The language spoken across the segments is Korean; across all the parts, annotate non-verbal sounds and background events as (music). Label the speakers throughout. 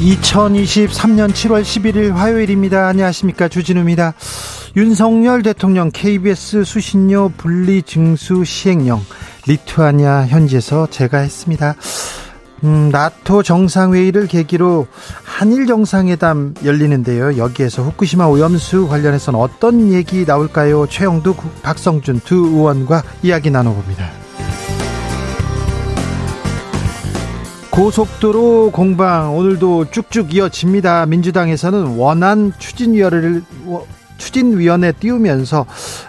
Speaker 1: 2023년 7월 11일 화요일입니다. 안녕하십니까. 주진우입니다. 윤석열 대통령 KBS 수신료 분리 증수 시행령 리투아니아 현지에서 제가 했습니다. 음, 나토 정상회의를 계기로 한일 정상회담 열리는데요. 여기에서 후쿠시마 오염수 관련해서는 어떤 얘기 나올까요? 최영두, 박성준 두 의원과 이야기 나눠봅니다. 고속도로 공방 오늘도 쭉쭉 이어집니다. 민주당에서는 원안 추진위원회를 추진위원회 띄우면서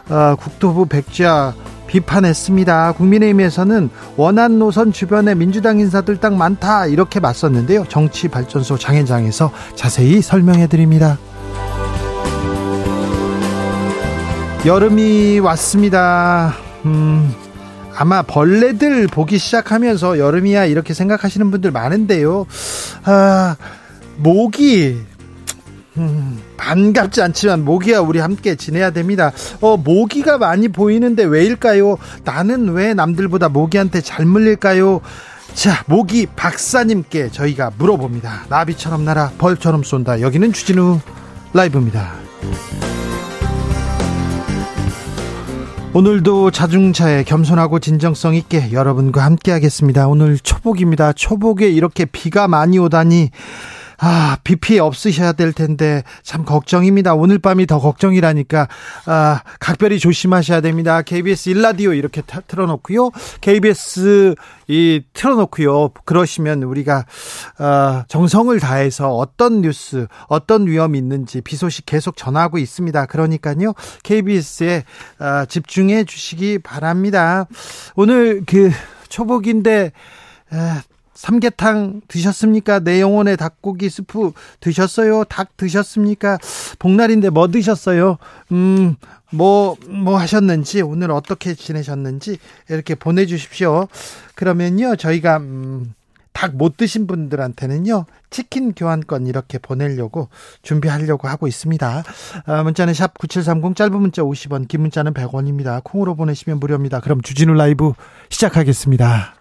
Speaker 1: 어, 국토부 백지화 비판했습니다. 국민의힘에서는 원안 노선 주변에 민주당 인사들 딱 많다 이렇게 맞섰는데요. 정치발전소 장현장에서 자세히 설명해 드립니다. 여름이 왔습니다. 음, 아마 벌레들 보기 시작하면서 여름이야 이렇게 생각하시는 분들 많은데요. 아, 모기 음, 반갑지 않지만 모기와 우리 함께 지내야 됩니다. 어, 모기가 많이 보이는데 왜일까요? 나는 왜 남들보다 모기한테 잘 물릴까요? 자, 모기 박사님께 저희가 물어봅니다. 나비처럼 날아 벌처럼 쏜다. 여기는 주진우 라이브입니다. 오늘도 자중차에 겸손하고 진정성 있게 여러분과 함께 하겠습니다. 오늘 초복입니다. 초복에 이렇게 비가 많이 오다니 아, 비 피해 없으셔야 될 텐데 참 걱정입니다. 오늘 밤이 더 걱정이라니까 아, 각별히 조심하셔야 됩니다. KBS 일라디오 이렇게 틀어놓고요. KBS 이 틀어놓고요. 그러시면 우리가 어, 정성을 다해서 어떤 뉴스, 어떤 위험이 있는지 비 소식 계속 전하고 있습니다. 그러니까요. KBS에 어, 집중해 주시기 바랍니다. 오늘 그 초복인데 삼계탕 드셨습니까? 내 영혼의 닭고기 스프 드셨어요? 닭 드셨습니까? 복날인데 뭐 드셨어요? 음, 뭐, 뭐 하셨는지, 오늘 어떻게 지내셨는지, 이렇게 보내주십시오. 그러면요, 저희가, 음, 닭 못 드신 분들한테는요, 치킨 교환권 이렇게 보내려고 준비하려고 하고 있습니다. 아, 문자는 샵 9730, 짧은 문자 50원, 긴 문자는 100원입니다. 콩으로 보내시면 무료입니다. 그럼 주진우 라이브 시작하겠습니다.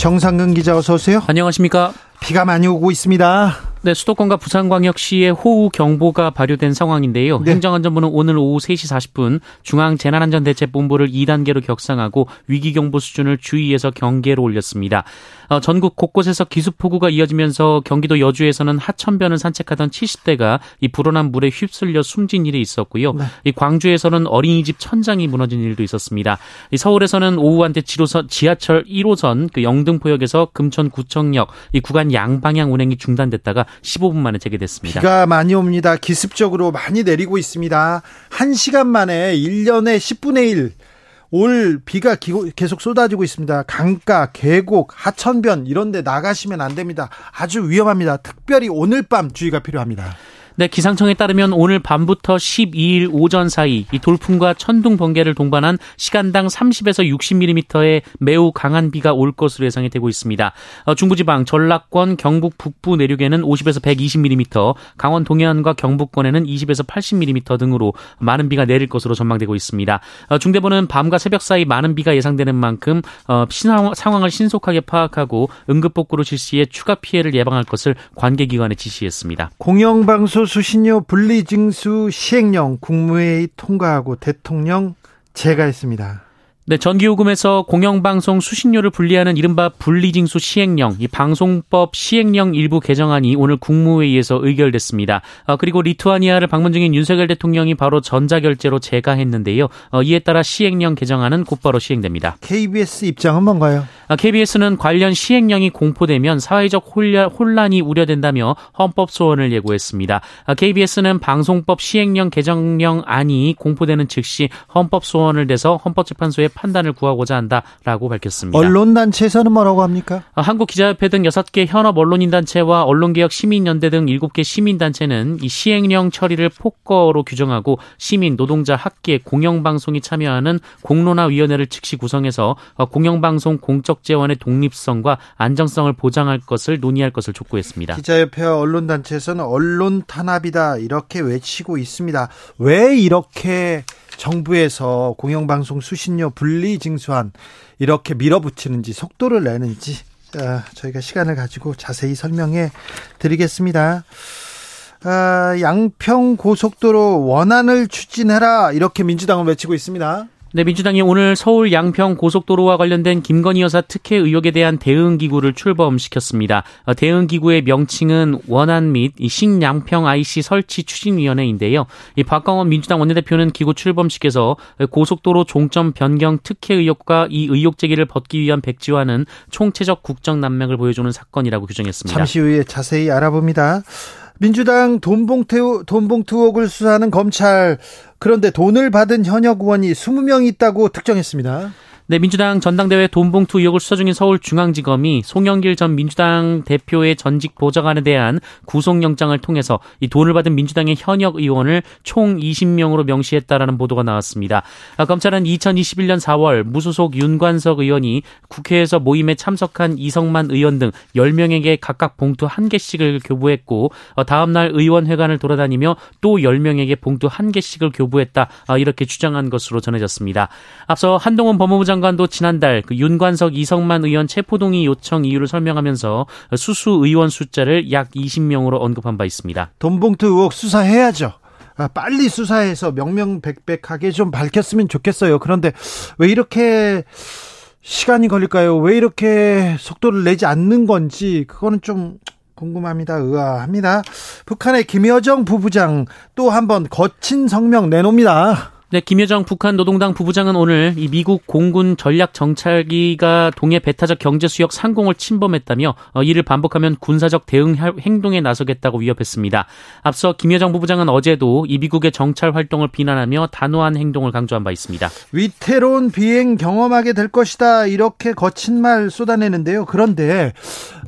Speaker 1: 정상근 기자 어서 오세요.
Speaker 2: 안녕하십니까.
Speaker 1: 비가 많이 오고 있습니다.
Speaker 2: 네, 수도권과 부산광역시에 호우 경보가 발효된 상황인데요. 네. 행정안전부는 오늘 오후 3시 40분 중앙재난안전대책본부를 2단계로 격상하고 위기경보 수준을 주의에서 경계로 올렸습니다. 어, 전국 곳곳에서 기습폭우가 이어지면서 경기도 여주에서는 하천변을 산책하던 70대가 이 불어난 물에 휩쓸려 숨진 일이 있었고요. 네. 이 광주에서는 어린이집 천장이 무너진 일도 있었습니다. 이 서울에서는 오후 한때 지로선 지하철 1호선 그 영등포역에서 금천구청역 이 구간 양방향 운행이 중단됐다가 15분 만에 재개됐습니다.
Speaker 1: 비가 많이 옵니다. 기습적으로 많이 내리고 있습니다. 1시간 만에 1년에 10분의 1. 올 비가 계속 쏟아지고 있습니다. 강가, 계곡, 하천변 이런 데 나가시면 안 됩니다. 아주 위험합니다. 특별히 오늘 밤 주의가 필요합니다.
Speaker 2: 네, 기상청에 따르면 오늘 밤부터 12일 오전 사이 이 돌풍과 천둥 번개를 동반한 시간당 30에서 60mm의 매우 강한 비가 올 것으로 예상이 되고 있습니다. 어, 중부지방, 전라권, 경북 북부 내륙에는 50에서 120mm, 강원 동해안과 경북권에는 20에서 80mm 등으로 많은 비가 내릴 것으로 전망되고 있습니다. 어, 중대본은 밤과 새벽 사이 많은 비가 예상되는 만큼 어, 상황을 신속하게 파악하고 응급복구로 실시해 추가 피해를 예방할 것을 관계기관에 지시했습니다.
Speaker 1: 공영방송 공영방송 수신료 분리 징수 시행령 국무회의 통과하고 대통령 제가했습니다.
Speaker 2: 네, 전기요금에서 공영방송 수신료를 분리하는 이른바 분리징수 시행령, 이 방송법 시행령 일부 개정안이 오늘 국무회의에서 의결됐습니다. 어, 그리고 리투아니아를 방문 중인 윤석열 대통령이 바로 전자결제로 제가했는데요. 어, 이에 따라 시행령 개정안은 곧바로 시행됩니다.
Speaker 1: KBS 입장은 뭔가요?
Speaker 2: KBS는 관련 시행령이 공포되면 사회적 혼란이 우려된다며 헌법 소원을 예고했습니다. KBS는 방송법 시행령 개정령 안이 공포되는 즉시 헌법 소원을 내서 헌법재판소에 판단을 구하고자 한다라고 밝혔습니다.
Speaker 1: 언론단체에서는 뭐라고 합니까?
Speaker 2: 한국기자협회 등 6개 현업 언론인단체와 언론개혁 시민연대 등 7개 시민단체는 이 시행령 처리를 폭거로 규정하고 시민, 노동자, 학계, 공영방송이 참여하는 공론화위원회를 즉시 구성해서 공영방송 공적 재원의 독립성과 안정성을 보장할 것을 논의할 것을 촉구했습니다.
Speaker 1: 기자협회와 언론단체에서는 언론 탄압이다 이렇게 외치고 있습니다. 왜 이렇게 정부에서 공영방송 수신료 분리 징수안 이렇게 밀어붙이는지 속도를 내는지 아, 저희가 시간을 가지고 자세히 설명해 드리겠습니다. 아, 양평 고속도로 원안을 추진해라 이렇게 민주당은 외치고 있습니다.
Speaker 2: 네, 민주당이 오늘 서울 양평 고속도로와 관련된 김건희 여사 특혜 의혹에 대한 대응 기구를 출범시켰습니다. 어, 대응 기구의 명칭은 원안 및 신양평 IC 설치 추진위원회인데요. 이 박광원 민주당 원내대표는 기구 출범식에서 고속도로 종점 변경 특혜 의혹과 이 의혹 제기를 벗기 위한 백지화는 총체적 국정 난맥을 보여주는 사건이라고 규정했습니다.
Speaker 1: 잠시 후에 자세히 알아봅니다. 민주당 돈봉투, 돈봉투 의혹을 수사하는 검찰 그런데 돈을 받은 현역 의원이 20명 있다고 특정했습니다.
Speaker 2: 네, 민주당 전당대회 돈봉투 의혹을 수사 중인 서울중앙지검이 송영길 전 민주당 대표의 전직 보좌관에 대한 구속영장을 통해서 이 돈을 받은 민주당의 현역 의원을 총 20명으로 명시했다라는 보도가 나왔습니다. 아, 검찰은 2021년 4월 무소속 윤관석 의원이 국회에서 모임에 참석한 이성만 의원 등 10명에게 각각 봉투 1개씩을 교부했고 어, 다음날 의원회관을 돌아다니며 또 10명에게 봉투 1개씩을 교부했다 아, 이렇게 주장한 것으로 전해졌습니다. 앞서 한동훈 법무부 장관 장관도 지난달 그 윤관석 이성만 의원 체포동의 요청 이유를 설명하면서 수수 의원 숫자를 약 20명으로 언급한 바 있습니다.
Speaker 1: 돈봉투 의혹 수사해야죠. 아, 빨리 수사해서 명명백백하게 좀 밝혔으면 좋겠어요. 그런데 왜 이렇게 시간이 걸릴까요? 왜 이렇게 속도를 내지 않는 건지 그거는 좀 궁금합니다. 의아합니다. 북한의 김여정 부부장 또 한 번 거친 성명 내놓습니다.
Speaker 2: 네, 김여정 북한 노동당 부부장은 오늘 이 미국 공군 전략 정찰기가 동해 배타적 경제 수역 상공을 침범했다며 어, 이를 반복하면 군사적 대응 행동에 나서겠다고 위협했습니다. 앞서 김여정 부부장은 어제도 이 미국의 정찰 활동을 비난하며 단호한 행동을 강조한 바 있습니다.
Speaker 1: 위태로운 비행 경험하게 될 것이다 이렇게 거친 말 쏟아내는데요. 그런데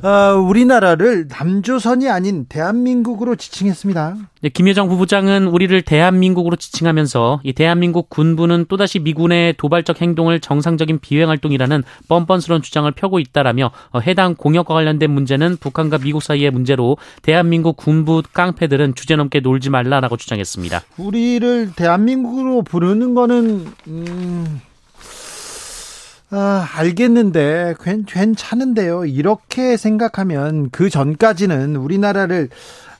Speaker 1: 어, 우리나라를 남조선이 아닌 대한민국으로 지칭했습니다.
Speaker 2: 네, 김여정 부부장은 우리를 대한민국으로 지칭하면서 이 대한민국 군부는 또다시 미군의 도발적 행동을 정상적인 비행 활동이라는 뻔뻔스러운 주장을 펴고 있다라며 어, 해당 공역과 관련된 문제는 북한과 미국 사이의 문제로 대한민국 군부 깡패들은 주제넘게 놀지 말라라고 주장했습니다.
Speaker 1: 우리를 대한민국으로 부르는 거는 음... 아, 알겠는데 괜, 괜찮은데요. 이렇게 생각하면 그 전까지는 우리나라를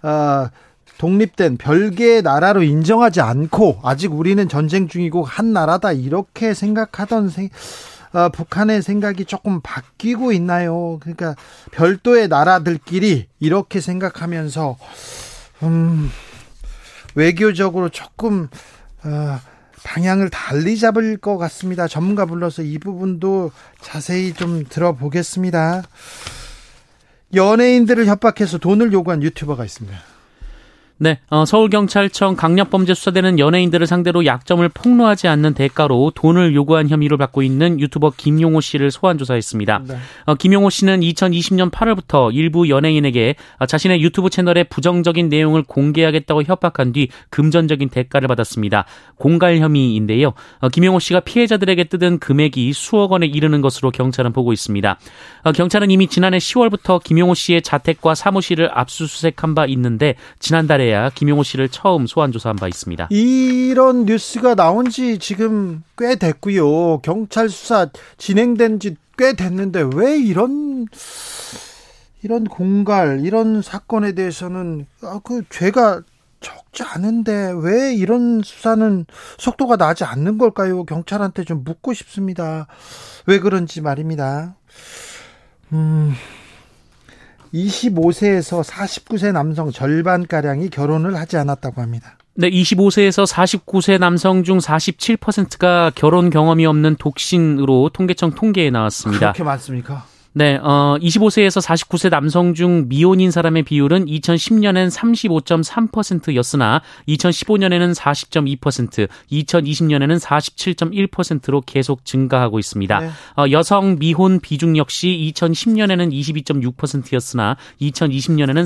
Speaker 1: 아, 독립된 별개의 나라로 인정하지 않고 아직 우리는 전쟁 중이고 한 나라다 이렇게 생각하던 생, 어, 북한의 생각이 조금 바뀌고 있나요? 그러니까 별도의 나라들끼리 이렇게 생각하면서 음, 외교적으로 조금 어, 방향을 달리 잡을 것 같습니다. 전문가 불러서 이 부분도 자세히 좀 들어보겠습니다. 연예인들을 협박해서 돈을 요구한 유튜버가 있습니다.
Speaker 2: 네, 어, 서울경찰청 강력범죄수사대는 연예인들을 상대로 약점을 폭로하지 않는 대가로 돈을 요구한 혐의를 받고 있는 유튜버 김용호 씨를 소환 조사했습니다. 네. 어, 김용호 씨는 2020년 8월부터 일부 연예인에게 어, 자신의 유튜브 채널에 부정적인 내용을 공개하겠다고 협박한 뒤 금전적인 대가를 받았습니다. 공갈 혐의인데요. 어, 김용호 씨가 피해자들에게 뜯은 금액이 수억 원에 이르는 것으로 경찰은 보고 있습니다. 어, 경찰은 이미 지난해 10월부터 김용호 씨의 자택과 사무실을 압수수색한 바 있는데 지난달에 이래야 김용호 씨를 처음 소환 조사한 바 있습니다.
Speaker 1: 이런 뉴스가 나온 지 지금 꽤 됐고요. 경찰 수사 진행된 지 꽤 됐는데 왜 이런 이런 공갈 이런 사건에 대해서는 아, 그 죄가 적지 않은데 왜 이런 수사는 속도가 나지 않는 걸까요? 경찰한테 좀 묻고 싶습니다. 왜 그런지 말입니다. 음, 25세에서 49세 남성 절반가량이 결혼을 하지 않았다고 합니다.
Speaker 2: 네, 25세에서 49세 남성 중 47%가 결혼 경험이 없는 독신으로 통계청 통계에 나왔습니다.
Speaker 1: 그렇게 많습니까?
Speaker 2: 네, 어, 25세에서 49세 남성 중 미혼인 사람의 비율은 2010년엔 35.3%였으나 2015년에는 40.2%, 2020년에는 47.1%로 계속 증가하고 있습니다. 네. 어, 여성 미혼 비중 역시 2010년에는 22.6%였으나 2020년에는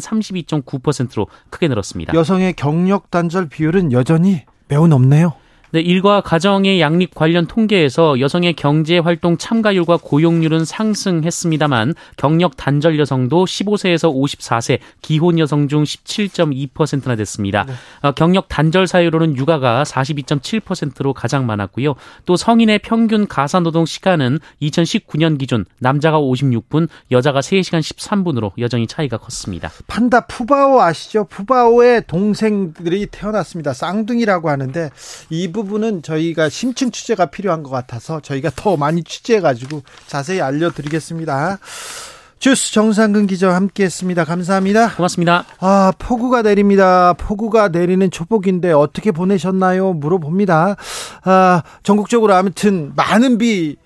Speaker 2: 32.9%로 크게 늘었습니다.
Speaker 1: 여성의 경력 단절 비율은 여전히 매우 높네요.
Speaker 2: 네, 일과 가정의 양립 관련 통계에서 여성의 경제 활동 참가율과 고용률은 상승했습니다만 경력 단절 여성도 15세에서 54세 기혼 여성 중 17.2%나 됐습니다. 네. 어, 경력 단절 사유로는 육아가 42.7%로 가장 많았고요. 또 성인의 평균 가사 노동 시간은 2019년 기준 남자가 56분, 여자가 3시간 13분으로 여전히 차이가 컸습니다.
Speaker 1: 판다 푸바오 아시죠? 푸바오의 동생들이 태어났습니다. 쌍둥이라고 하는데 이 부분은 저희가 심층 취재가 필요한 것 같아서 저희가 더 많이 취재해가지고 자세히 알려드리겠습니다. 주스 정상근 기자와 함께했습니다. 감사합니다.
Speaker 2: 고맙습니다.
Speaker 1: 아 폭우가 내립니다. 폭우가 내리는 초복인데 어떻게 보내셨나요? 물어봅니다. 아 전국적으로 아무튼 많은 비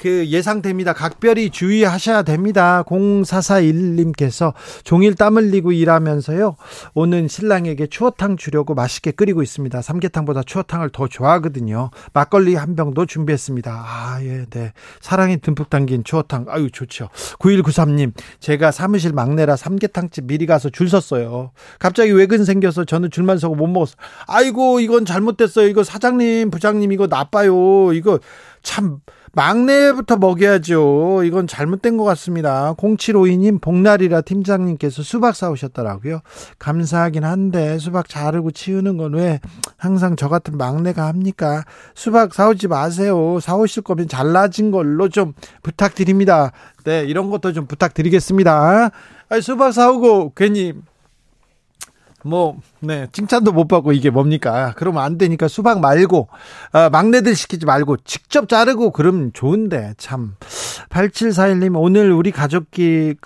Speaker 1: 그 예상됩니다. 각별히 주의하셔야 됩니다. 0441님께서 종일 땀 흘리고 일하면서요. 오는 신랑에게 추어탕 주려고 맛있게 끓이고 있습니다. 삼계탕보다 추어탕을 더 좋아하거든요. 막걸리 한 병도 준비했습니다. 아, 예, 네. 사랑이 듬뿍 담긴 추어탕. 아유, 좋죠. 9193님, 제가 사무실 막내라 삼계탕집 미리 가서 줄 섰어요. 갑자기 외근 생겨서 저는 줄만 서고 못 먹었어요. 아이고, 이건 잘못됐어요. 이거 사장님, 부장님, 이거 나빠요. 이거 참 막내부터 먹여야죠. 이건 잘못된 것 같습니다. 0752님, 복날이라 팀장님께서 수박 사오셨더라고요. 감사하긴 한데, 수박 자르고 치우는 건 왜 항상 저 같은 막내가 합니까? 수박 사오지 마세요. 사오실 거면 잘라진 걸로 좀 부탁드립니다. 네, 이런 것도 좀 부탁드리겠습니다. 아니, 수박 사오고 괜히 뭐, 네, 칭찬도 못 받고 이게 뭡니까? 그러면 안 되니까 수박 말고, 아, 막내들 시키지 말고 직접 자르고 그러면 좋은데, 참. 8741님, 오늘 우리 가족을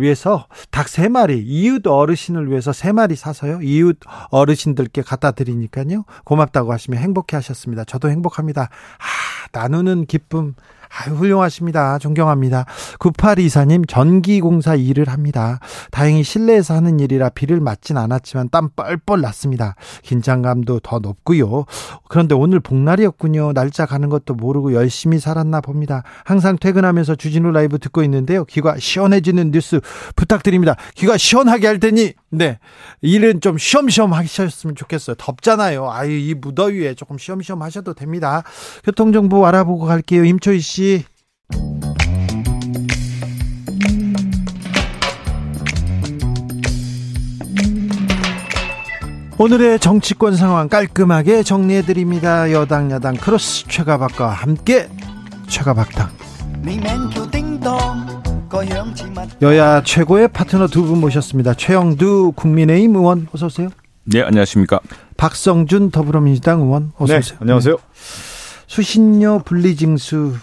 Speaker 1: 위해서 닭 3마리, 이웃 어르신을 위해서 3마리 사서요. 이웃 어르신들께 갖다 드리니까요. 고맙다고 하시면 행복해 하셨습니다. 저도 행복합니다. 아, 나누는 기쁨. 아유, 훌륭하십니다. 존경합니다. 9824님, 전기공사 일을 합니다. 다행히 실내에서 하는 일이라 비를 맞진 않았지만 땀 뻘뻘 났습니다. 긴장감도 더 높고요. 그런데 오늘 복날이었군요. 날짜 가는 것도 모르고 열심히 살았나 봅니다. 항상 퇴근하면서 주진우 라이브 듣고 있는데요. 귀가 시원해지는 뉴스 부탁드립니다. 귀가 시원하게 할 테니, 네. 일은 좀 쉬엄쉬엄 하셨으면 좋겠어요. 덥잖아요. 아유, 이 무더위에 조금 쉬엄쉬엄 하셔도 됩니다. 교통정보 알아보고 갈게요. 임초희 씨. 씨. 오늘의 정치권 상황 깔끔하게 정리해드립니다. 여당, 야당, 크로스 최가박과 함께 최가박당. 여야 최고의 파트너 두 분 모셨습니다. 최영두 국민의힘 의원 어서 오세요.
Speaker 3: 네, 안녕하십니까.
Speaker 1: 박성준 더불어민주당 의원 어서
Speaker 3: 네,
Speaker 1: 오세요.
Speaker 3: 안녕하세요.
Speaker 1: 수신료 분리징수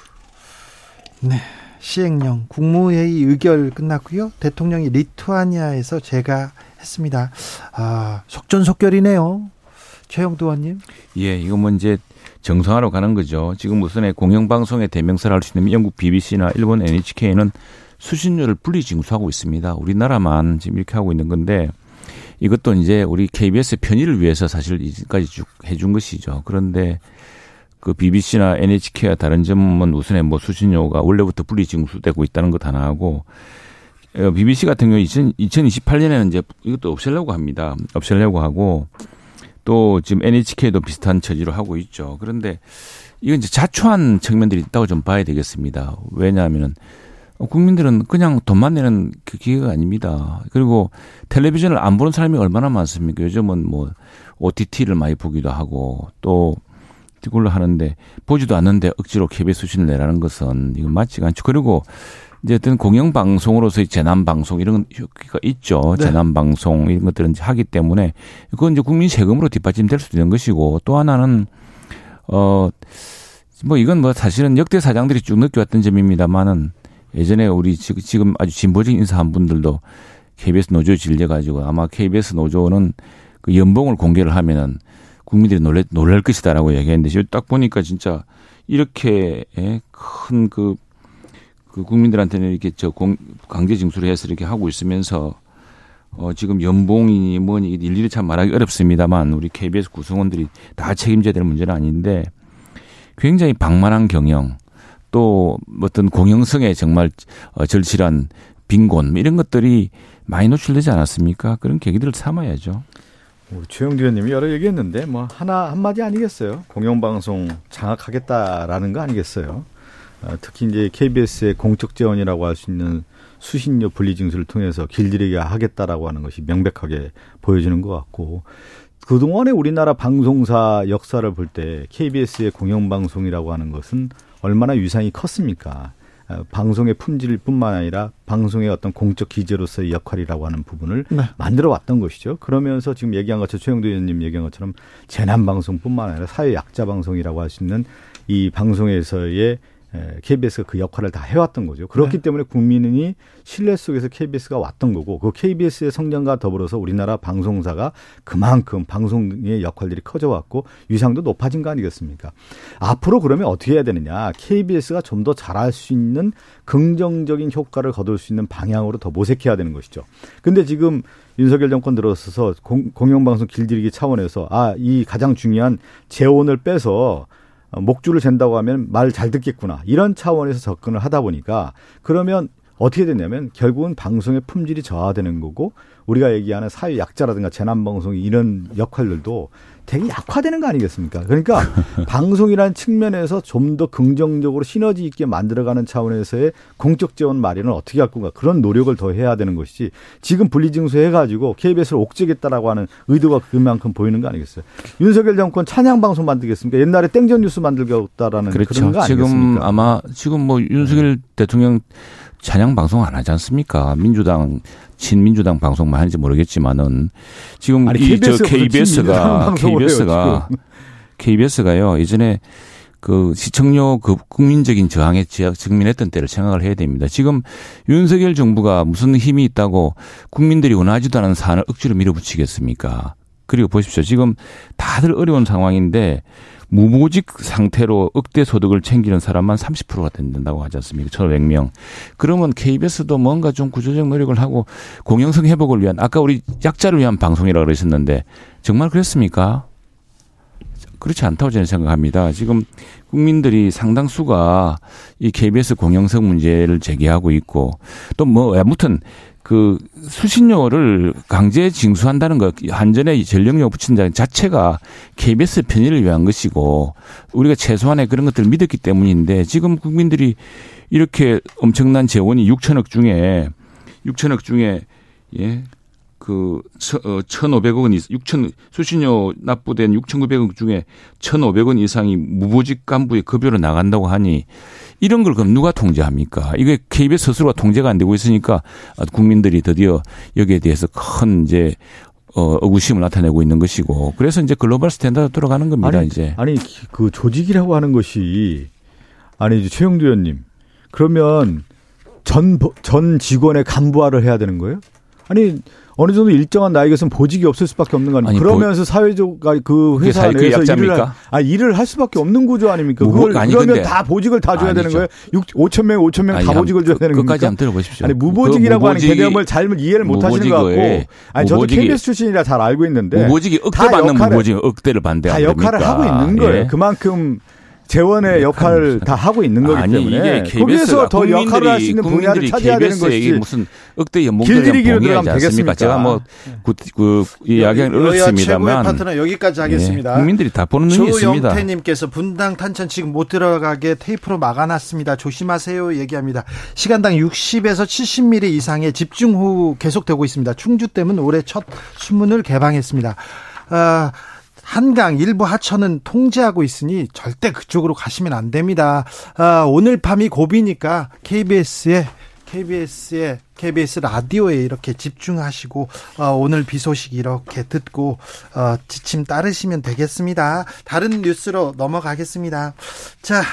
Speaker 1: 네. 시행령 국무회의 의결 끝났고요. 대통령이 리투아니아에서 제가 했습니다. 아, 속전속결이네요. 최영도 의원님.
Speaker 3: 예, 이거 뭐 이제 정상화로 가는 거죠. 지금 우선에 공영방송의 대명사를 할 수 있는 영국 BBC나 일본 NHK는 수신료를 분리 징수하고 있습니다. 우리나라만 지금 이렇게 하고 있는 건데 이것도 이제 우리 KBS 편의를 위해서 사실 이제까지 쭉 해준 것이죠. 그런데 그 BBC나 NHK와 다른 점은 우선에 뭐 수신료가 원래부터 분리 징수되고 있다는 것 하나 하고 BBC 어, 같은 경우 2000, 2028년에는 이제 이것도 없애려고 합니다. 없애려고 하고 또 지금 NHK도 비슷한 처지로 하고 있죠. 그런데 이건 이제 자초한 측면들이 있다고 좀 봐야 되겠습니다. 왜냐하면은 국민들은 그냥 돈만 내는 그 기회가 아닙니다. 그리고 텔레비전을 안 보는 사람이 얼마나 많습니까? 요즘은 뭐 OTT를 많이 보기도 하고 또 그걸로 하는데 보지도 않는데 억지로 KBS 수신을 내라는 것은 이건 맞지가 않죠. 그리고 이제 어떤 공영방송으로서의 재난방송 이런 효과가 있죠. 네. 재난방송 이런 것들은 하기 때문에 그건 이제 국민 세금으로 뒷받침될 수도 있는 것이고 또 하나는 어, 뭐 이건 뭐 사실은 역대 사장들이 쭉 느껴왔던 점입니다만은 예전에 우리 지금 아주 진보적인 인사 한 분들도 KBS 노조 질려 가지고 아마 KBS 노조는 그 연봉을 공개를 하면은 국민들이 놀래, 놀랄 것이다라고 얘기했는데 딱 보니까 진짜 이렇게 예, 큰그 그 국민들한테는 이렇게 저 공, 강제 징수를 해서 이렇게 하고 있으면서 어, 지금 연봉이 뭐니 일일이 참 말하기 어렵습니다만 우리 KBS 구성원들이 다 책임져야 될 문제는 아닌데 굉장히 방만한 경영 또 어떤 공영성에 정말 어, 절실한 빈곤 뭐 이런 것들이 많이 노출되지 않았습니까? 그런 계기들을 삼아야죠.
Speaker 4: 최영두 의원님이 여러 얘기했는데 뭐 하나 한마디 아니겠어요? 공영방송 장악하겠다라는 거 아니겠어요? 어, 특히 이제 KBS의 공적 재원이라고 할 수 있는 수신료 분리징수를 통해서 길들이게 하겠다라고 하는 것이 명백하게 보여지는 것 같고 그동안의 우리나라 방송사 역사를 볼 때 KBS의 공영방송이라고 하는 것은 얼마나 위상이 컸습니까? 어, 방송의 품질 뿐만 아니라 방송의 어떤 공적 기재로서의 역할이라고 하는 부분을 네. 만들어 왔던 것이죠. 그러면서 지금 얘기한 것처럼 최영도 의원님 얘기한 것처럼 재난 방송뿐만 아니라 사회 약자 방송이라고 할 수 있는 이 방송에서의 KBS가 그 역할을 다 해왔던 거죠. 그렇기 네. 때문에 국민이 신뢰 속에서 KBS가 왔던 거고 그 KBS의 성장과 더불어서 우리나라 방송사가 그만큼 방송의 역할들이 커져왔고 위상도 높아진 거 아니겠습니까? 앞으로 그러면 어떻게 해야 되느냐? KBS가 좀 더 잘할 수 있는 긍정적인 효과를 거둘 수 있는 방향으로 더 모색해야 되는 것이죠. 근데 지금 윤석열 정권 들어서서 공, 공영방송 길들이기 차원에서 아 이 가장 중요한 재원을 빼서 어, 목줄을 잰다고 하면 말 잘 듣겠구나. 이런 차원에서 접근을 하다 보니까 그러면 어떻게 되냐면 결국은 방송의 품질이 저하되는 거고 우리가 얘기하는 사회 약자라든가 재난 방송 이런 역할들도 되게 약화되는 거 아니겠습니까? 그러니까 (laughs) 방송이라는 측면에서 좀 더 긍정적으로 시너지 있게 만들어가는 차원에서의 공적 지원 마련을 어떻게 할 건가 그런 노력을 더 해야 되는 것이지 지금 분리징수 해가지고 KBS를 옥죄겠다라고 하는 의도가 그만큼 보이는 거 아니겠어요? 윤석열 정권 찬양 방송 만들겠습니까? 옛날에 땡전 뉴스 만들겠다라는 그렇죠. 그런 거 아니겠습니까?
Speaker 3: 지금 아마 지금 뭐 윤석열 네. 대통령 찬양 방송 안 하지 않습니까? 민주당 친민주당 방송만 하는지 모르겠지만은 지금 아니, 이저 KBS가 KBS가 KBS가요 예전에 그 시청료 그 국민적인 저항에 직면했던 때를 생각을 해야 됩니다. 지금 윤석열 정부가 무슨 힘이 있다고 국민들이 원하지도 않은 사안을 억지로 밀어붙이겠습니까? 그리고 보십시오. 지금 다들 어려운 상황인데 무보직 상태로 억대 소득을 챙기는 사람만 30%가 된다고 하지 않습니까? 1,500명. 그러면 KBS도 뭔가 좀 구조적 노력을 하고 공영성 회복을 위한 아까 우리 약자를 위한 방송이라고 그러셨는데 정말 그랬습니까? 그렇지 않다고 저는 생각합니다. 지금 국민들이 상당수가 이 KBS 공영성 문제를 제기하고 있고 또 뭐 아무튼 그 수신료를 강제 징수한다는 것, 한전에 전력료 붙인다는 자체가 KBS 편의를 위한 것이고 우리가 최소한의 그런 것들을 믿었기 때문인데 지금 국민들이 이렇게 엄청난 재원이 6천억 중에 6천억 중에 예. 그, 어, 1,500억 원, 6천, 수신료 납부된 6,900억 중에 1,500원 이상이 무보직 간부의 급여로 나간다고 하니 이런 걸 그럼 누가 통제합니까? 이게 KBS 스스로가 통제가 안 되고 있으니까 국민들이 드디어 여기에 대해서 큰 이제 어, 의구심을 나타내고 있는 것이고 그래서 이제 global standard 들어가는 겁니다,
Speaker 4: 아니,
Speaker 3: 이제.
Speaker 4: 아니, 그 조직이라고 하는 것이 아니, 이제 최형두 의원님 그러면 전, 전 직원의 간부화를 해야 되는 거예요? 아니, 어느 정도 일정한 있으면 보직이 없을 수밖에 없는 거 아니에요. 그러면서 사회적 그 회사 내에서 일을 할, 아 일을 할 수밖에 없는 구조 아닙니까? 그걸 아니, 그러면 다 보직을 다 줘야 아니죠. 되는 거예요. 6 5천 명, 5천 명 다 보직을 줘야 되는
Speaker 3: 겁니까? 한번 들어보십시오.
Speaker 4: 아니 무보직이라고 그 하는 개념을 잘못 이해를 못 하시는 것 같고. 아니 저도 KBS 출신이라 잘 알고 있는데
Speaker 3: 무보직이 억대 받는 무보직 억대를 반대하다
Speaker 4: 역할을 하고 있는 거예요. 예. 그만큼 재원의 네, 역할을 다 하고 있는 거기 아니, 때문에 거기에서 더 역할을 할 수 있는 분야를 찾아야 되는 것이
Speaker 3: 무슨 억대 연봉들을 봉해야지 않습니까? 제가 뭐 그, 그 이야기를 올렸습니다만
Speaker 1: 파트너 여기까지 예, 하겠습니다.
Speaker 3: 네, 국민들이 다 보는 눈이 있습니다.
Speaker 1: 조영태님께서 분당 탄천 지금 못 들어가게 테이프로 막아놨습니다. 조심하세요 얘기합니다. 시간당 60에서 70mm 이상의 집중호우 계속되고 있습니다. 충주댐은 올해 첫 수문을 개방했습니다. 아, 한강 일부 하천은 통제하고 있으니 절대 그쪽으로 가시면 안 됩니다. 아, 오늘 밤이 고비니까 KBS에 KBS에 KBS 라디오에 이렇게 집중하시고 어, 오늘 비 소식 이렇게 듣고 어, 지침 따르시면 되겠습니다. 다른 뉴스로 넘어가겠습니다. 자,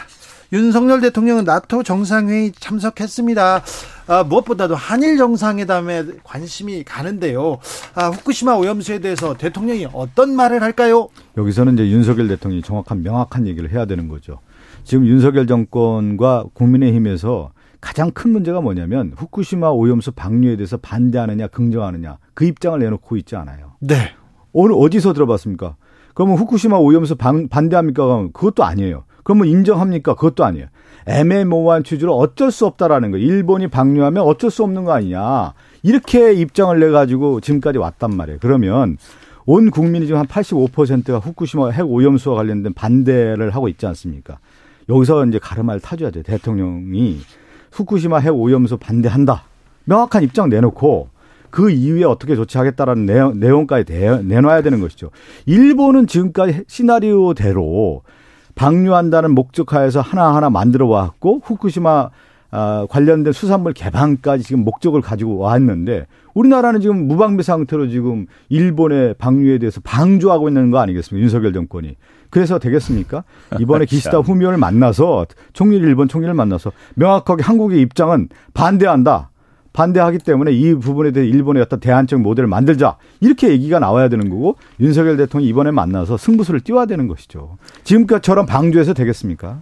Speaker 1: 윤석열 대통령은 나토 정상회의 참석했습니다. 아, 무엇보다도 한일 정상회담에 관심이 가는데요. 아, 후쿠시마 오염수에 대해서 대통령이 어떤 말을 할까요?
Speaker 4: 여기서는 이제 윤석열 대통령이 정확한 명확한 얘기를 해야 되는 거죠. 지금 윤석열 정권과 국민의힘에서 가장 큰 문제가 뭐냐면 후쿠시마 오염수 방류에 대해서 반대하느냐 긍정하느냐 그 입장을 내놓고 있지 않아요.
Speaker 1: 네.
Speaker 4: 오늘 어디서 들어봤습니까? 그러면 후쿠시마 오염수 방, 반대합니까? 그것도 아니에요. 그러면 인정합니까? 그것도 아니에요. 애매모호한 취지로 어쩔 수 없다라는 거. 일본이 방류하면 어쩔 수 없는 거 아니냐. 이렇게 입장을 내 가지고 지금까지 왔단 말이에요. 그러면 온 국민이 지금 한 85%가 후쿠시마 핵 오염수와 관련된 반대를 하고 있지 않습니까? 여기서 이제 가르마를 타줘야 돼. 대통령이 후쿠시마 핵 오염수 반대한다. 명확한 입장 내놓고 그 이후에 어떻게 조치하겠다라는 내용, 내용까지 내놔야 되는 것이죠. 일본은 지금까지 시나리오대로 방류한다는 목적하에서 하나하나 만들어 왔고 후쿠시마 아, 관련된 수산물 개방까지 지금 목적을 가지고 왔는데 우리나라는 지금 무방비 상태로 지금 일본의 방류에 대해서 방조하고 있는 거 아니겠습니까? 윤석열 정권이. 그래서 되겠습니까? 이번에 (laughs) 기시다 후미오를 만나서 총리 일본 총리를 만나서 명확하게 한국의 입장은 반대한다. 반대하기 때문에 이 부분에 대해 일본의 어떤 대안적 모델을 만들자 이렇게 얘기가 나와야 되는 거고 윤석열 대통령이 이번에 만나서 승부수를 띄워야 되는 것이죠. 지금까지처럼 방조해서 되겠습니까?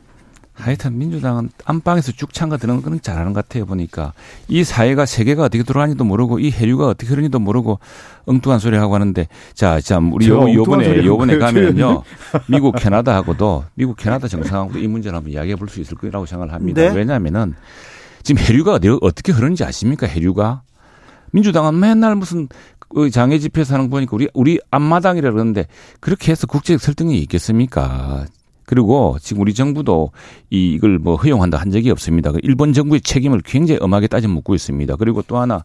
Speaker 3: 하여튼 민주당은 안방에서 쭉 참가드는 건 잘하는 것 같아요 보니까 이 사회가 세계가 어떻게 돌아가는지도 모르고 이 해류가 어떻게 흐르는지도 모르고 엉뚱한 소리 하고 하는데 자참 우리 요, 요번에 요번에 가면요 미국 캐나다하고도 미국 캐나다 정상하고도 이 문제를 한번 이야기해 볼 수 있을 거라고 생각을 합니다 네? 왜냐하면은 지금 해류가 어떻게 흐르는지 아십니까? 해류가 민주당은 맨날 무슨 그 장애 집회에서 하는 거 보니까 우리 우리 앞마당이라 그러는데 그렇게 해서 국제적 설득이 있겠습니까? 그리고 지금 우리 정부도 이걸 뭐 허용한다 한 적이 없습니다. 그 일본 정부의 책임을 굉장히 엄하게 따져 묻고 있습니다. 그리고 또 하나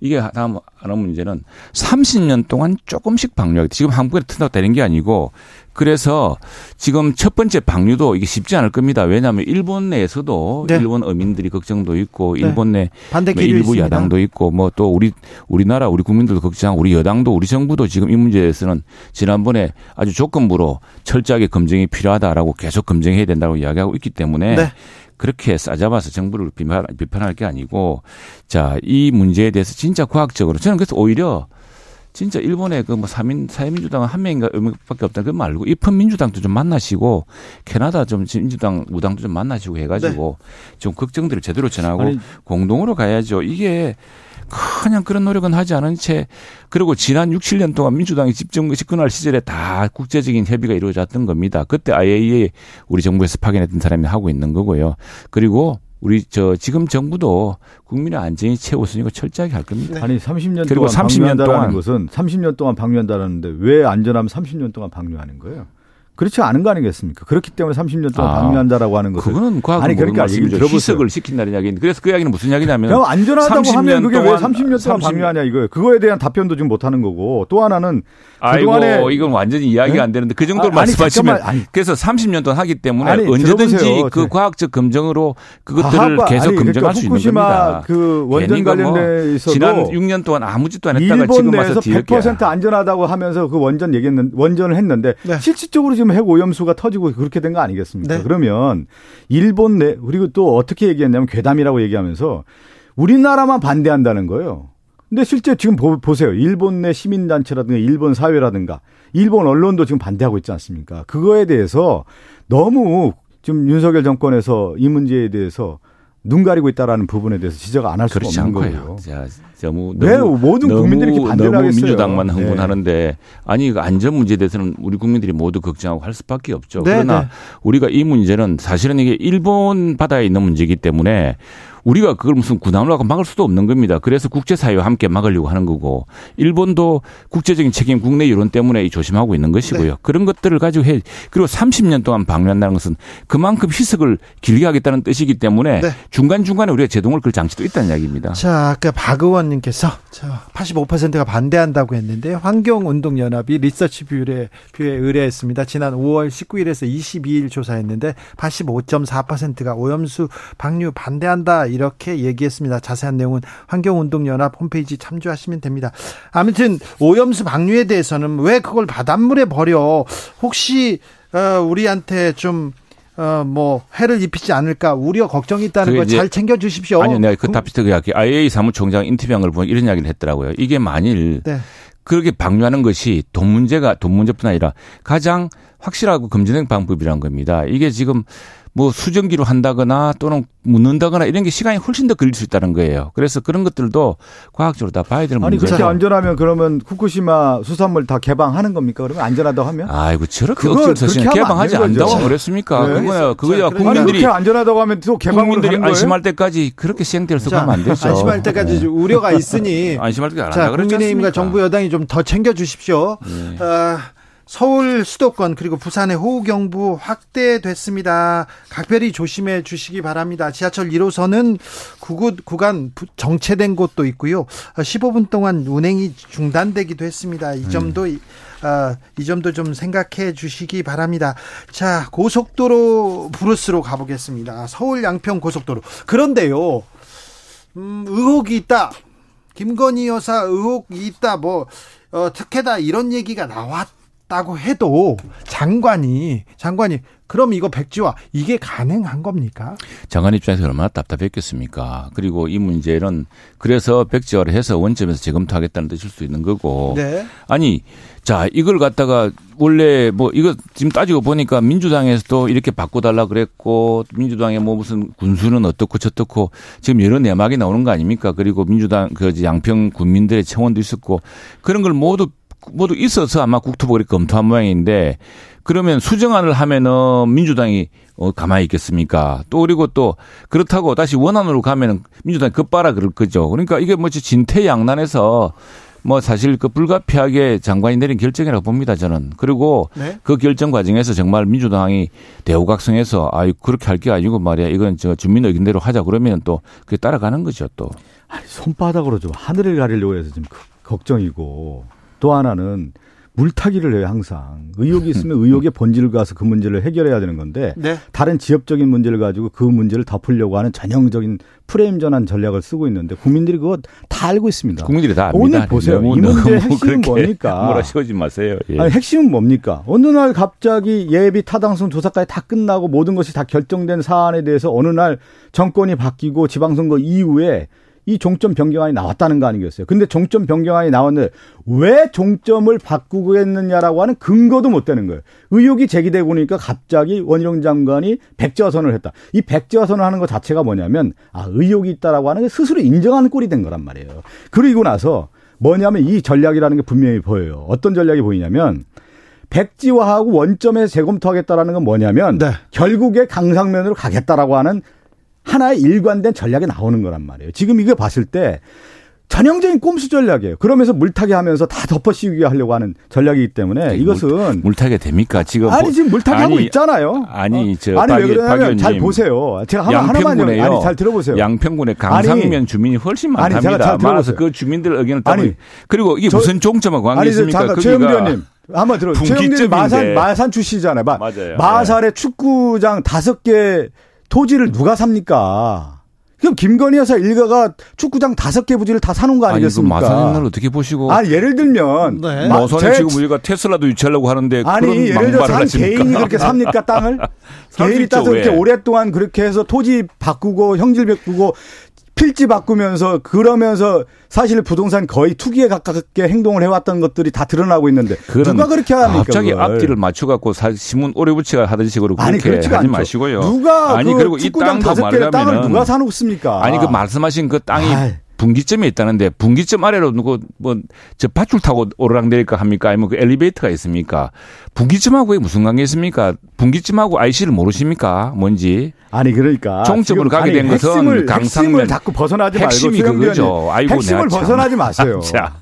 Speaker 3: 이게 다음 하나 문제는 30년 동안 조금씩 방류하겠다. 지금 한국에 튼다고 되는 게 아니고 그래서 지금 첫 번째 방류도 이게 쉽지 않을 겁니다. 왜냐하면 일본 내에서도 네. 일본 어민들이 걱정도 있고 네. 일본 내 반대 뭐 일부 있습니다. 야당도 있고 뭐 또 우리 우리나라 우리 국민들도 걱정하고 우리 여당도 우리 정부도 지금 이 문제에 대해서는 지난번에 아주 조건부로 철저하게 검증이 필요하다라고 계속 검증해야 된다고 이야기하고 있기 때문에 네. 그렇게 싸잡아서 정부를 비판할 게 아니고 자, 이 문제에 대해서 진짜 과학적으로 저는 그래서 오히려 진짜 일본의 그 뭐 사민 사회민주당은 한 명인가 밖에 없다 그 말고 입헌 민주당도 좀 만나시고 캐나다 좀 민주당 무당도 좀 만나시고 해가지고 네. 좀 걱정들을 제대로 전하고 아니, 공동으로 가야죠. 이게 그냥 그런 노력은 하지 않은 채 그리고 지난 6, 7년 동안 민주당이 집정 집권할 시절에 다 국제적인 협의가 이루어졌던 겁니다. 그때 IAEA 우리 정부에서 파견했던 사람이 하고 있는 거고요. 그리고 우리 저 지금 정부도 국민의 안전이 최우선이고 철저하게 할 겁니다.
Speaker 4: 아니 30년 그리고 동안 30년 동안 것은 30년 동안 방류한다는데 왜 안전하면 30년 동안 방류하는 거예요? 그렇지 않은 거 아니겠습니까? 그렇기 때문에 30년 동안 아, 방류한다라고 하는 것은
Speaker 3: 그거는 과학 아니 그러니까 얘기를 들어보세요. 희석을 시킨다는 이야기인데 그래서 그 이야기는 무슨 이야기냐면
Speaker 4: 그냥 안전하다고 하면 그게 왜 30년 동안 30... 방류하냐 이거예요. 그거에 대한 답변도 지금 못 하는 거고 또 하나는
Speaker 3: 아이고 이건 완전히 이야기가 네? 안 되는데 그 정도로 아, 말씀하시면 아니, 그래서 30년 동안 하기 때문에 아니, 언제든지 들어보세요. 그 네. 과학적 검증으로 그것들을 과학, 계속 아니, 검증할 그러니까 수 있는 겁니다.
Speaker 4: 그 원전 뭐 관련돼 있어도
Speaker 3: 지난 6년 동안 아무 짓도 안 했다가
Speaker 4: 지금 와서 100% 안전하다고 하면서 그 원전 얘기했는 원전을 했는데 네. 실질적으로 지금 핵 오염수가 터지고 그렇게 된 거 아니겠습니까? 네. 그러면 일본 내 그리고 또 어떻게 얘기했냐면 괴담이라고 얘기하면서 우리나라만 반대한다는 거예요. 근데 실제 지금 보, 세요 일본 내 시민단체라든가 일본 사회라든가 일본 언론도 지금 반대하고 있지 않습니까? 그거에 대해서 너무 지금 윤석열 정권에서 이 문제에 대해서 눈 가리고 있다라는 부분에 대해서 지적 안 할 수가 없는 거예요. 자,
Speaker 3: 너무, 왜 모든 국민들이 이렇게 반대를 너무 하겠어요? 민주당만 흥분하는데 네. 아니 그 안전 문제에 대해서는 우리 국민들이 모두 걱정하고 할 수밖에 없죠. 네, 그러나 네. 우리가 이 문제는 사실은 이게 일본 바다에 있는 문제이기 때문에 우리가 그걸 무슨 군함을 하고 막을 수도 없는 겁니다. 그래서 국제사회와 함께 막으려고 하는 거고 일본도 국제적인 책임 국내 여론 때문에 조심하고 있는 것이고요. 네. 그런 것들을 가지고 해 그리고 30년 동안 방류한다는 것은 그만큼 희석을 길게 하겠다는 뜻이기 때문에 네. 중간중간에 우리가 제동을 걸 장치도 있다는 이야기입니다.
Speaker 1: 자, 아까 박 의원님께서 85%가 반대한다고 했는데 환경운동연합이 리서치 뷰에, 뷰에 의뢰했습니다. 지난 5월 19일에서 22일 조사했는데 85.4%가 오염수 방류 반대한다 이렇게 얘기했습니다. 자세한 내용은 환경운동연합 홈페이지 참조하시면 됩니다. 아무튼 오염수 방류에 대해서는 왜 그걸 바닷물에 버려? 혹시 어, 우리한테 좀 어, 뭐, 해를 입히지 않을까 우려 걱정이 있다는 걸 잘 챙겨 주십시오.
Speaker 3: 아니요, 내가 그 답변 그 IAEA 사무총장 인터뷰한 걸 보면 이런 이야기를 했더라고요. 이게 만일 네. 그렇게 방류하는 것이 돈 문제가 돈 문제뿐 아니라 가장 확실하고 검증된 방법이라는 겁니다. 이게 지금 뭐 수증기로 한다거나 또는 묻는다거나 이런 게 시간이 훨씬 더 걸릴 수 있다는 거예요. 그래서 그런 것들도 과학적으로 다 봐야 되는
Speaker 4: 문제죠.
Speaker 3: 아니
Speaker 4: 그렇게 안전하면 그러면 후쿠시마 수산물 다 개방하는 겁니까? 그러면 안전하다고 하면?
Speaker 3: 아이고 저렇게 억지로 개방하지 않다고 그랬습니까? 네. 그거야 그거야
Speaker 4: 국민들이 아니, 안전하다고 하면 또 개방을
Speaker 3: 국민들이 안심할 때까지 그렇게 시행될 수 하면 안 되죠.
Speaker 1: 안심할 때까지 네. 우려가 있으니 (laughs)
Speaker 3: 안심할 때안 한다 그랬지
Speaker 1: 국민의힘과 정부 여당이 좀 더 챙겨 주십시오. 네. 어, 서울 수도권 그리고 부산의 호우 경보 확대됐습니다. 각별히 조심해 주시기 바랍니다. 지하철 1호선은 구구, 구간 정체된 곳도 있고요. 15분 동안 운행이 중단되기도 했습니다. 이 점도 음. 어, 이 점도 좀 생각해 주시기 바랍니다. 자, 고속도로 브루스로 가보겠습니다. 서울 양평 고속도로. 그런데요, 음, 의혹이 있다. 김건희 여사 의혹이 있다. 뭐, 어, 특혜다. 이런 얘기가 나왔 다고 해도 장관이 장관이 그럼 이거 백지화 이게 가능한 겁니까?
Speaker 3: 장관 입장에서 얼마나 답답했겠습니까? 그리고 이 문제는 그래서 백지화를 해서 원점에서 재검토하겠다는 뜻일 수 있는 거고. 네. 아니 자 이걸 갖다가 원래 뭐 이거 지금 따지고 보니까 민주당에서도 이렇게 바꿔달라 그랬고 민주당의 뭐 무슨 군수는 어떻고 저떻고 지금 여러 내막이 나오는 거 아닙니까? 그리고 민주당 그 양평 군민들의 청원도 있었고 그런 걸 모두 모두 있어서 아마 국토부가 검토한 모양인데 그러면 수정안을 하면은 민주당이 어, 가만히 있겠습니까? 또 그리고 또 그렇다고 다시 원안으로 가면은 민주당이 급바라 그럴 거죠. 그러니까 이게 뭐지 진퇴양난에서 뭐 사실 그 불가피하게 장관이 내린 결정이라고 봅니다 저는. 그리고 네? 그 결정 과정에서 정말 민주당이 대우각성해서 아 그렇게 할 게 아니고 말이야 이건 저 주민 의견대로 하자 그러면 또 그게 따라가는 거죠 또.
Speaker 4: 아니 손바닥으로 좀 하늘을 가리려고 해서 좀 걱정이고 또 하나는 물타기를 해요 항상 의혹이 있으면 의혹의 본질을 가서 그 문제를 해결해야 되는 건데 네. 다른 지역적인 문제를 가지고 그 문제를 덮으려고 하는 전형적인 프레임 전환 전략을 쓰고 있는데 국민들이 그거 다 알고 있습니다.
Speaker 3: 국민들이 다 압니다.
Speaker 4: 오늘 보세요. 이 문제의 핵심은 뭡니까?
Speaker 3: 뭐라 씌우지 마세요.
Speaker 4: 예. 아니, 핵심은 뭡니까? 어느 날 갑자기 예비 타당성 조사까지 다 끝나고 모든 것이 다 결정된 사안에 대해서 어느 날 정권이 바뀌고 지방선거 이후에 이 종점 변경안이 나왔다는 거 아니겠어요? 근데 종점 변경안이 나왔는데 왜 종점을 바꾸고 했느냐라고 하는 근거도 못 되는 거예요. 의혹이 제기되고 보니까 갑자기 원희룡 장관이 백지화선을 했다. 이 백지화선을 하는 것 자체가 뭐냐면 아 의혹이 있다라고 하는 게 스스로 인정하는 꼴이 된 거란 말이에요. 그리고 나서 뭐냐면 이 전략이라는 게 분명히 보여요. 어떤 전략이 보이냐면 백지화하고 원점에서 재검토하겠다라는 건 뭐냐면 네. 결국에 강상면으로 가겠다라고 하는 하나의 일관된 전략이 나오는 거란 말이에요. 지금 이거 봤을 때 전형적인 꼼수 전략이에요. 그러면서 물타기 하면서 다 덮어 씌우게 하려고 하는 전략이기 때문에 이것은
Speaker 3: 물, 타기 됩니까? 지금
Speaker 4: 아니 지금 물타기 하고 있잖아요.
Speaker 3: 아니
Speaker 4: 어?
Speaker 3: 저
Speaker 4: 아니 박, 왜 그러냐면 잘 보세요. 제가 하나, 하나만요. 아니 잘 들어보세요.
Speaker 3: 양평군의 강상면 아니, 주민이 훨씬 많답니다. 아니, 제가 잘 많아서 그 주민들 의견을 아니 그리고 이게 저, 무슨 종점하고 관계 있습니까?
Speaker 4: 최영주 의원님 한번 들어. 최영준 마산 마산 출시잖아요. 마, 맞아요. 마산에 네. 축구장 다섯 개 토지를 누가 삽니까? 그럼 김건희 여사 일가가 축구장 다섯 개 부지를 다 사놓은 거 아니겠습니까?
Speaker 3: 아니, 마산을 어떻게 보시고?
Speaker 4: 아 예를 들면
Speaker 3: 네. 마산에 지금 우리가 테슬라도 유치하려고 하는데
Speaker 4: 아니 예를 들어서 한 개인이 그렇게 삽니까 땅을? (laughs) 개인이 따서 이렇게 오랫동안 그렇게 해서 토지 바꾸고 형질 바꾸고 필지 바꾸면서 그러면서 사실 부동산 거의 투기에 가깝게 행동을 해왔던 것들이 다 드러나고 있는데 누가 그렇게 합니까?
Speaker 3: 갑자기 그걸. 앞뒤를 맞춰갖고 신문 오래 붙이가 하던 식으로 그렇게 아니, 하지 않죠. 마시고요.
Speaker 4: 누가 아니 그 그리고 이 땅도 말하자면 땅을 누가 사놓습니까?
Speaker 3: 아니 그 말씀하신 그 땅이 아이. 분기점에 있다는데 분기점 아래로 누구 뭐저 밧줄 타고 오르락내릴까 합니까? 아니면 그 엘리베이터가 있습니까? 분기점하고 그게 무슨 관계 있습니까? 분기점하고 IC를 모르십니까? 뭔지?
Speaker 4: 아니 그러니까
Speaker 3: 종점으로 가게 된 것은 강상면
Speaker 4: 핵심을 자꾸 벗어나지
Speaker 3: 핵심이
Speaker 4: 말고
Speaker 3: 그거죠.
Speaker 4: 아이고 핵심을 벗어나지 마세요. (laughs) 자.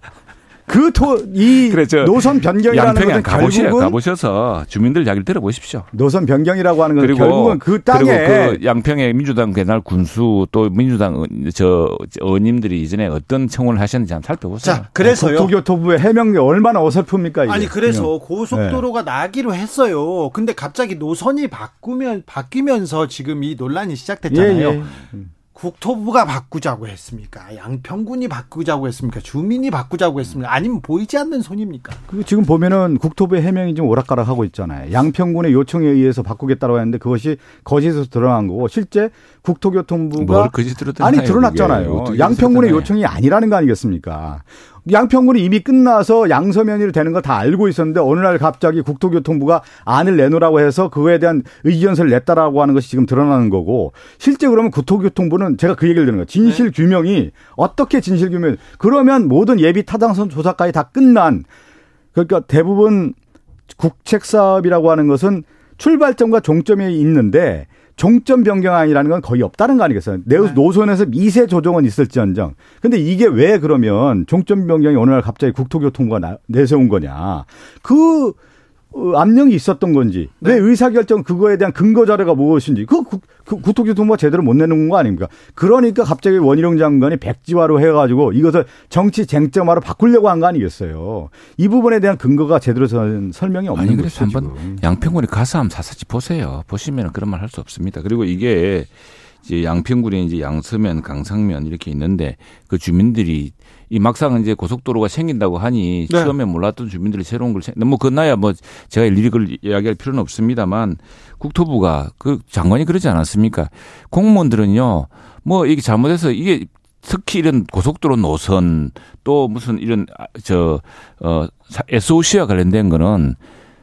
Speaker 4: 그 토, 이 노선 변경이라는 것은
Speaker 3: 가보시, 가보셔서 주민들 이야기를 들어보십시오.
Speaker 4: 노선 변경이라고 하는 건 그리고, 결국은 그 땅에
Speaker 3: 그리고 그 양평의 민주당 개날 군수 또 민주당 저 의원님들이 이전에 어떤 청원을 하셨는지 한번 살펴보세요. 자,
Speaker 4: 그래서요. 국토교토부의 해명이 얼마나 어설픕니까? 이게.
Speaker 1: 아니 그래서 고속도로가 네. 나기로 했어요. 근데 갑자기 노선이 바꾸면 바뀌면서 지금 이 논란이 시작됐잖아요. 예, 예. 국토부가 바꾸자고 했습니까? 양평군이 바꾸자고 했습니까? 주민이 바꾸자고 했습니까? 아니면 보이지 않는 손입니까?
Speaker 4: 그 지금 보면은 국토부의 해명이 좀 오락가락하고 있잖아요. 양평군의 요청에 의해서 바꾸겠다고 했는데 그것이 거짓에서 드러난 거고 실제 국토교통부가 아니 드러났잖아요. 양평군의 요청이 아니라는 거 아니겠습니까? 양평군이 이미 끝나서 양서면이 되는 거 다 알고 있었는데 어느 날 갑자기 국토교통부가 안을 내놓으라고 해서 그거에 대한 의견서를 냈다라고 하는 것이 지금 드러나는 거고 실제 그러면 국토교통부는 제가 그 얘기를 드는 거예요. 진실 네. 규명이 어떻게 진실 규명 그러면 모든 예비 타당성 조사까지 다 끝난 그러니까 대부분 국책 사업이라고 하는 것은 출발점과 종점이 있는데 종점 변경안이라는 건 거의 없다는 거 아니겠어요? 네. 노선에서 미세 조정은 있을지언정. 근데 이게 왜 그러면 종점 변경이 어느 날 갑자기 국토교통부가 내세운 거냐. 그 어, 압력이 있었던 건지 네. 왜 의사결정 그거에 대한 근거 자료가 무엇인지 그, 그, 그 국토교통부가 제대로 못 내는 거 아닙니까? 그러니까 갑자기 원희룡 장관이 백지화로 해가지고 이것을 정치 쟁점화로 바꾸려고 한 거 아니겠어요? 이 부분에 대한 근거가 제대로 설명이 없는 아니,
Speaker 3: 그래서 한번 양평군에 가서 한번 사사치 보세요. 보시면 그런 말 할 수 없습니다. 그리고 이게 이제 양평군에 이제 양서면, 강상면 이렇게 있는데 그 주민들이 이 막상 이제 고속도로가 생긴다고 하니 네. 처음에 몰랐던 주민들이 새로운 걸 뭐 그나야 뭐 제가 일일이 그걸 이야기할 필요는 없습니다만 국토부가 그 장관이 그러지 않았습니까? 공무원들은요 뭐 이게 잘못해서 이게 특히 이런 고속도로 노선 또 무슨 이런 아, 저어 SOC와 관련된 거는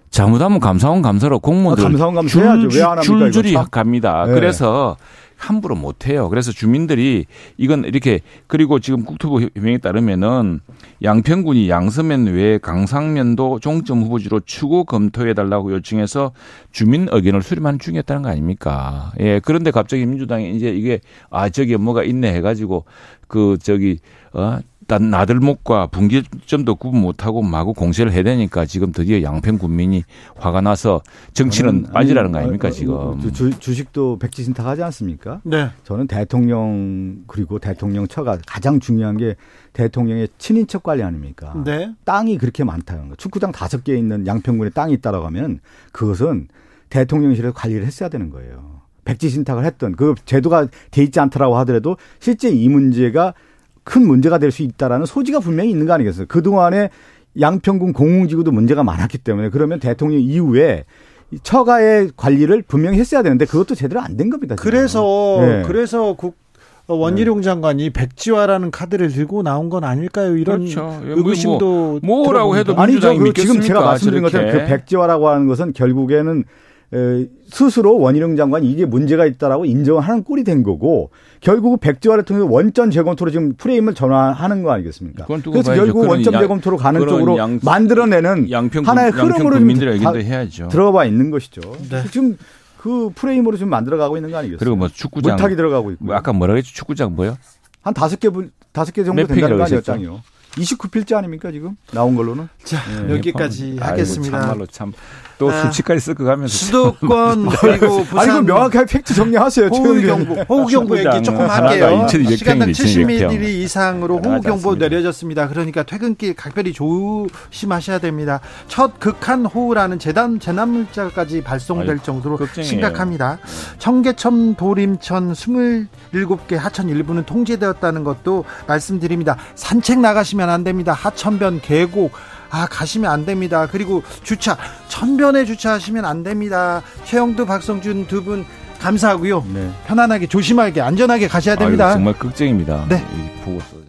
Speaker 3: 잘못하면 감사원 감사로 공무원들 아,
Speaker 4: 감사원. 줄,
Speaker 3: 줄줄이 갑니다. 네. 그래서 함부로 못 해요. 그래서 주민들이 이건 이렇게 그리고 지금 국토부 협명에 따르면은 양평군이 양서면 외에 강상면도 종점 후보지로 추구 검토해 달라고 요청해서 주민 의견을 수렴하는 중이었다는 거 아닙니까? 예. 그런데 갑자기 민주당이 이제 이게 아 저기 뭐가 있네 해가지고 그 저기 어 나들목과 분기점도 구분 못하고 마구 공세를 해야 되니까 지금 드디어 양평 군민이 화가 나서 정치는 저는, 빠지라는 거 아닙니까 어, 지금.
Speaker 4: 주, 주식도 백지신탁 하지 않습니까?
Speaker 1: 네.
Speaker 4: 저는 대통령 그리고 대통령 처가 가장 중요한 게 대통령의 친인척 관리 아닙니까?
Speaker 1: 네.
Speaker 4: 땅이 그렇게 많다는 거. 축구장 다섯 개 있는 양평군에 땅이 있다라고 하면 그것은 대통령실에서 관리를 했어야 되는 거예요. 백지신탁을 했던 그 제도가 돼 있지 않더라고 하더라도 실제 이 문제가 큰 문제가 될 수 있다라는 소지가 분명히 있는 거 아니겠어요? 그동안에 양평군 공공지구도 문제가 많았기 때문에 그러면 대통령 이후에 처가의 관리를 분명히 했어야 되는데 그것도 제대로 안 된 겁니다.
Speaker 1: 지금. 그래서 네. 그래서 국 원희룡 네. 장관이 백지화라는 카드를 들고 나온 건 아닐까요? 이런 그렇죠. 의구심도
Speaker 3: 뭐, 뭐라고 해도
Speaker 4: 아니죠. 그 지금 제가 말씀드린 것처럼 그 백지화라고 하는 것은 결국에는 스스로 원희룡 장관이 이게 문제가 있다라고 인정하는 꼴이 된 거고 결국 백지화를 통해서 원전 재검토로 지금 프레임을 전환하는 거 아니겠습니까? 그래서 결국 원전 재검토로 가는 쪽으로 양, 만들어내는 양평, 하나의 흐름으로
Speaker 3: 좀 해야죠.
Speaker 4: 들어가 있는 것이죠. 네. 지금 그 프레임으로 지금 만들어가고 있는 거 아니겠어요?
Speaker 3: 그리고 뭐 축구장
Speaker 4: 물타기 들어가고 있고.
Speaker 3: 뭐 아까 뭐라고 했죠? 축구장 뭐요?
Speaker 4: 한 다섯 개 다섯 개 정도 된다는 거 아니에요, 장이요? 29필자 아닙니까 지금 나온 걸로는?
Speaker 1: 자 네. 여기까지 하겠습니다.
Speaker 3: 아이고, 참말로 참. 또 아, 수치까지 섞어 가면서
Speaker 1: 수도권 (laughs) 그리고 부산
Speaker 4: 아니 그 명확하게 팩트 정리하세요.
Speaker 1: 호우 경보 호우 경보 얘기 조금 할게요. 시간당 70mm 이상으로 호우 경보 내려졌습니다. 그러니까 퇴근길 각별히 조심하셔야 됩니다. 첫 극한 호우라는 재단 재난 물자까지 발송될 아유, 정도로 걱정이에요. 심각합니다. 청계천 도림천 27개 하천 일부는 통제되었다는 것도 말씀드립니다. 산책 나가시면 안 됩니다. 하천변 계곡 아 가시면 안 됩니다. 그리고 주차 천변에 주차하시면 안 됩니다. 최영두 박성준 두 분 감사하고요. 네. 편안하게 조심하게 안전하게 가셔야 됩니다.
Speaker 3: 아유, 정말 걱정입니다.
Speaker 1: 네.
Speaker 3: 보고서.